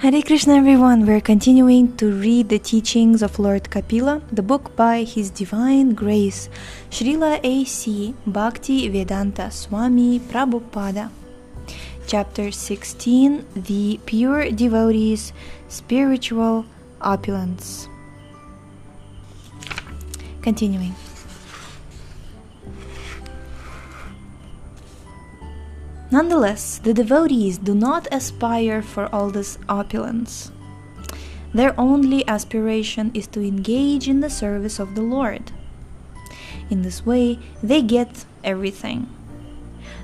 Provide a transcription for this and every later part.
Hare Krishna, everyone. We're continuing to read the teachings of Lord Kapila, the book by His Divine Grace, Srila A.C. Bhaktivedanta Swami Prabhupada. Chapter 16 The Pure Devotees' Spiritual Opulence. Continuing. Nonetheless, the devotees do not aspire for all this opulence. Their only aspiration is to engage in the service of the Lord. In this way, they get everything.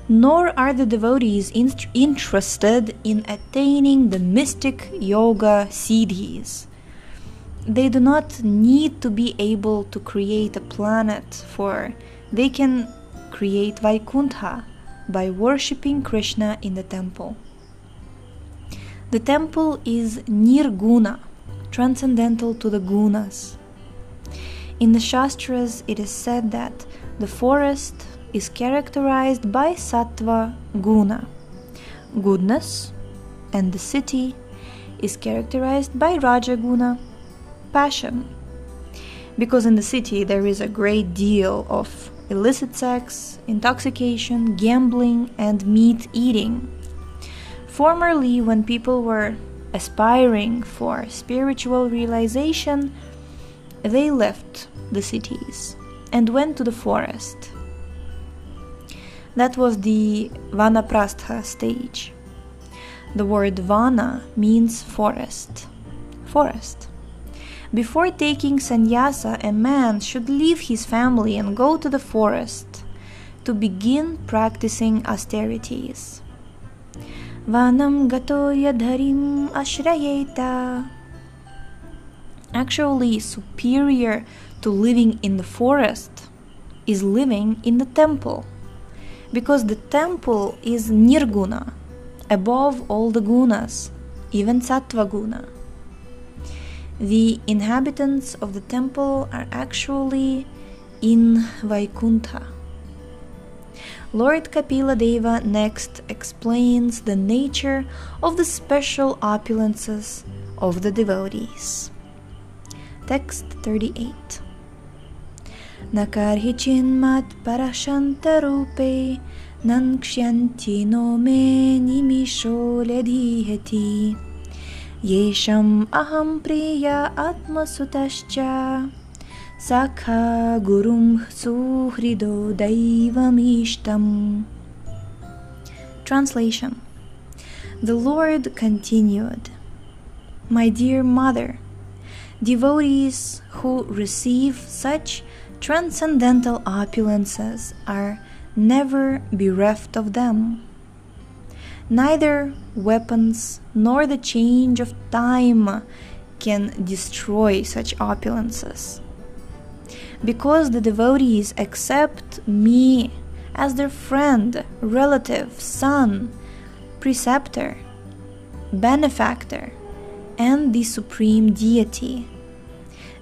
Nor are the devotees in- interested in attaining the mystic yoga siddhis. They do not need to be able to create a planet, for they can create Vaikuntha by worshipping Krishna in the temple. The temple is nirguna, transcendental to the gunas. In the Shastras, it is said that the forest is characterized by sattva guna, goodness, and the city is characterized by rajaguna, passion. Because in the city there is a great deal of illicit sex, intoxication, gambling, and meat eating. Formerly, when people were aspiring for spiritual realization, they left the cities and went to the forest. That was the Vanaprastha stage. The word Vana means forest. Forest. Before taking sannyasa, a man should leave his family and go to the forest to begin practicing austerities. Vanam gato yadharim ashrayeta. Actually, superior to living in the forest is living in the temple, because the temple is nirguna, above all the gunas, even sattva guna the inhabitants of the temple are actually in Vaikuntha. Lord Kapila Deva next explains the nature of the special opulences of the devotees. Text 38 Nakarhichinmat parashantarupe nanksyanti no me nimisho lediheti येषम् अहं प्रिय आत्मसुतश्च सखा गुरुं सुहृदो दैवमीष्टम् Translation The Lord continued, My dear mother, devotees who receive such transcendental opulences are never bereft of them. Neither weapons nor the change of time can destroy such opulences. Because the devotees accept me as their friend, relative, son, preceptor, benefactor, and the supreme deity.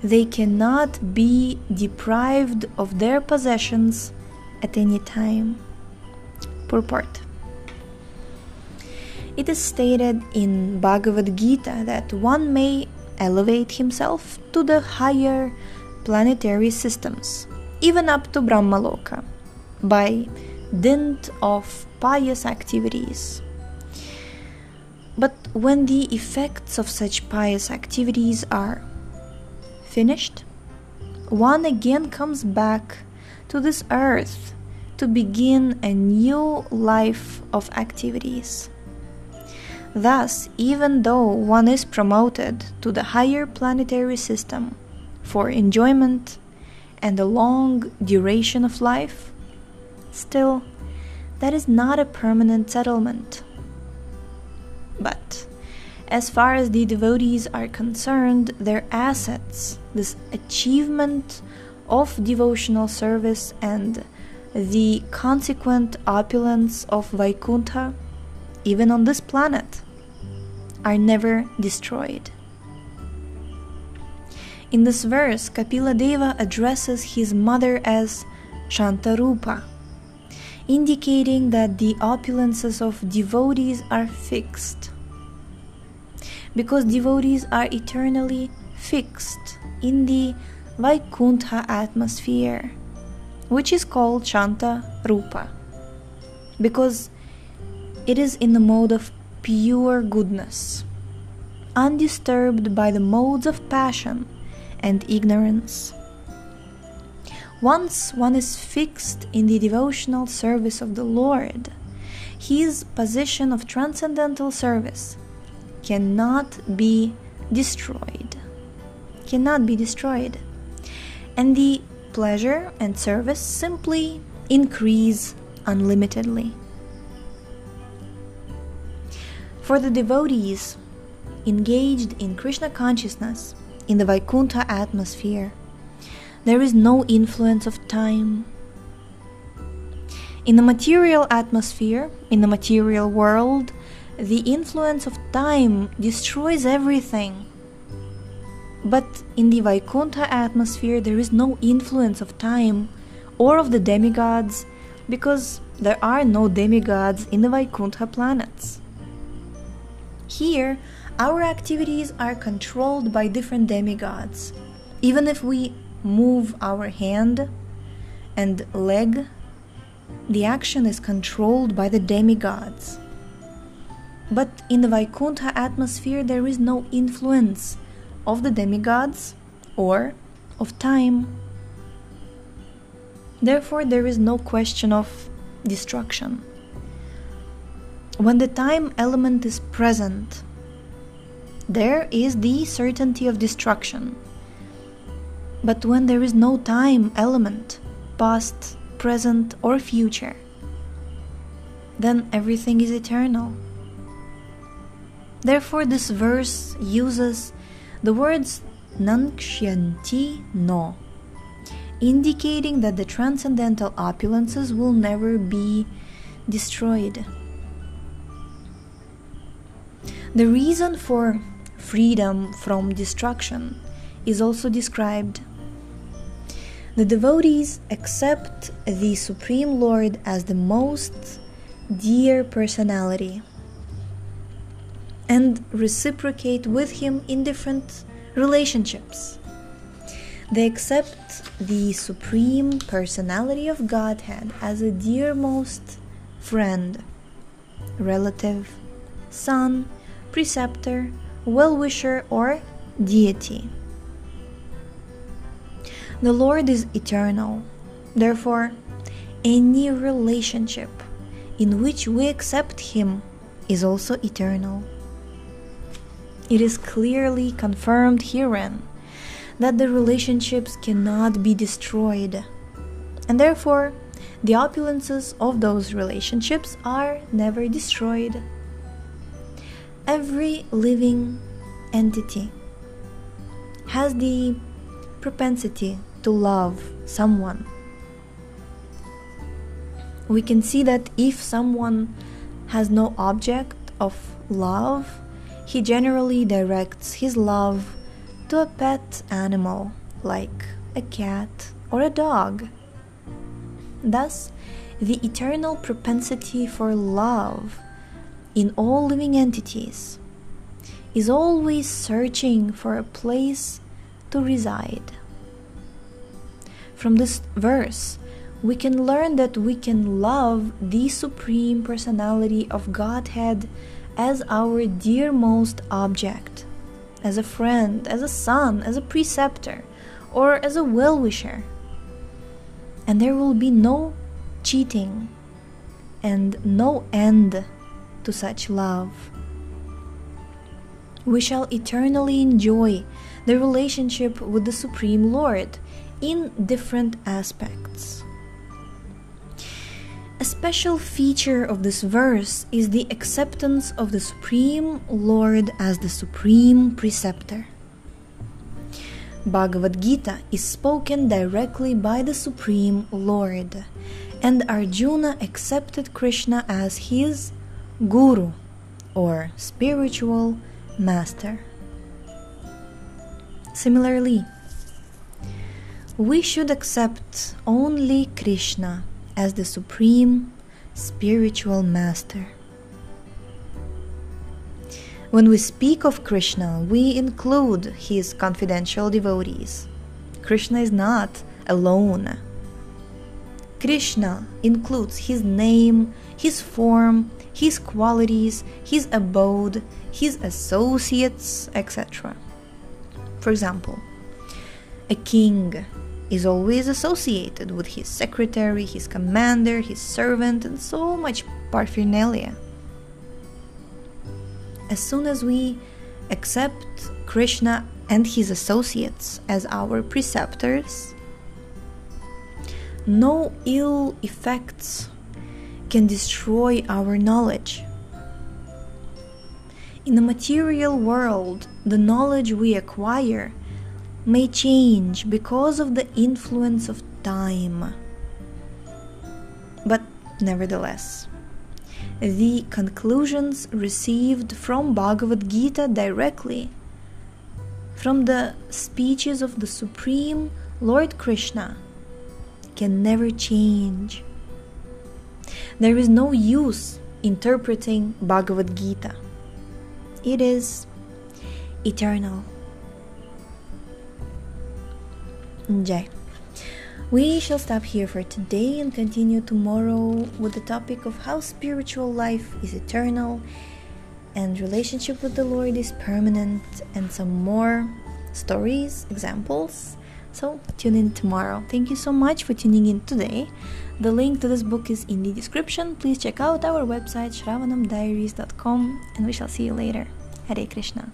They cannot be deprived of their possessions at any time. Purport it is stated in Bhagavad Gita that one may elevate himself to the higher planetary systems, even up to Brahmaloka, by dint of pious activities. But when the effects of such pious activities are finished, one again comes back to this earth to begin a new life of activities. Thus, even though one is promoted to the higher planetary system for enjoyment and a long duration of life, still, that is not a permanent settlement. But, as far as the devotees are concerned, their assets, this achievement of devotional service and the consequent opulence of Vaikuntha, even on this planet, are never destroyed. In this verse, Kapila Deva addresses his mother as Shantarupa, indicating that the opulences of devotees are fixed. because devotees are eternally fixed in the Vaikuntha atmosphere, which is called Shanta Rupa, because it is in the mode of pure goodness, undisturbed by the modes of passion and ignorance. Once one is fixed in the devotional service of the Lord, his position of transcendental service cannot be destroyed. Cannot be destroyed. And the pleasure and service simply increase unlimitedly. For the devotees engaged in Krishna consciousness in the Vaikuntha atmosphere, there is no influence of time. In the material atmosphere, in the material world, the influence of time destroys everything. But in the Vaikuntha atmosphere, there is no influence of time or of the demigods because there are no demigods in the Vaikuntha planets. Here, our activities are controlled by different demigods. Even if we move our hand and leg, the action is controlled by the demigods. But in the Vaikuntha atmosphere, there is no influence of the demigods or of time. Therefore, there is no question of destruction. When the time element is present, there is the certainty of destruction. But when there is no time element, past, present, or future, then everything is eternal. Therefore, this verse uses the words nankshanti no, indicating that the transcendental opulences will never be destroyed. The reason for freedom from destruction is also described. The devotees accept the Supreme Lord as the most dear personality and reciprocate with him in different relationships. They accept the Supreme Personality of Godhead as a dearmost friend, relative, son, preceptor, well wisher, or deity. The Lord is eternal, therefore, any relationship in which we accept Him is also eternal. It is clearly confirmed herein that the relationships cannot be destroyed, and therefore the opulences of those relationships are never destroyed. Every living entity has the propensity to love someone. We can see that if someone has no object of love, he generally directs his love to a pet animal like a cat or a dog. Thus, the eternal propensity for love in all living entities is always searching for a place to reside. From this verse, we can learn that we can love the Supreme Personality of Godhead as our dearmost object, as a friend, as a son, as a preceptor, or as a well wisher. And there will be no cheating and no end to such love. We shall eternally enjoy the relationship with the Supreme Lord in different aspects. A special feature of this verse is the acceptance of the Supreme Lord as the Supreme Preceptor. Bhagavad Gita is spoken directly by the Supreme Lord, and Arjuna accepted Krishna as his Guru or spiritual master. Similarly, we should accept only Krishna as the supreme spiritual master. When we speak of Krishna, we include his confidential devotees. Krishna is not alone. Krishna includes his name, his form, his qualities, his abode, his associates, etc. For example, a king is always associated with his secretary, his commander, his servant, and so much paraphernalia. As soon as we accept Krishna and his associates as our preceptors, no ill effects can destroy our knowledge. In the material world, the knowledge we acquire may change because of the influence of time. But nevertheless, the conclusions received from Bhagavad Gita directly from the speeches of the Supreme Lord Krishna can never change. There is no use interpreting Bhagavad Gita. It is eternal. Jai. We shall stop here for today and continue tomorrow with the topic of how spiritual life is eternal and relationship with the Lord is permanent and some more stories, examples. So tune in tomorrow. Thank you so much for tuning in today. The link to this book is in the description. Please check out our website shravanamdiaries.com and we shall see you later. Hare Krishna.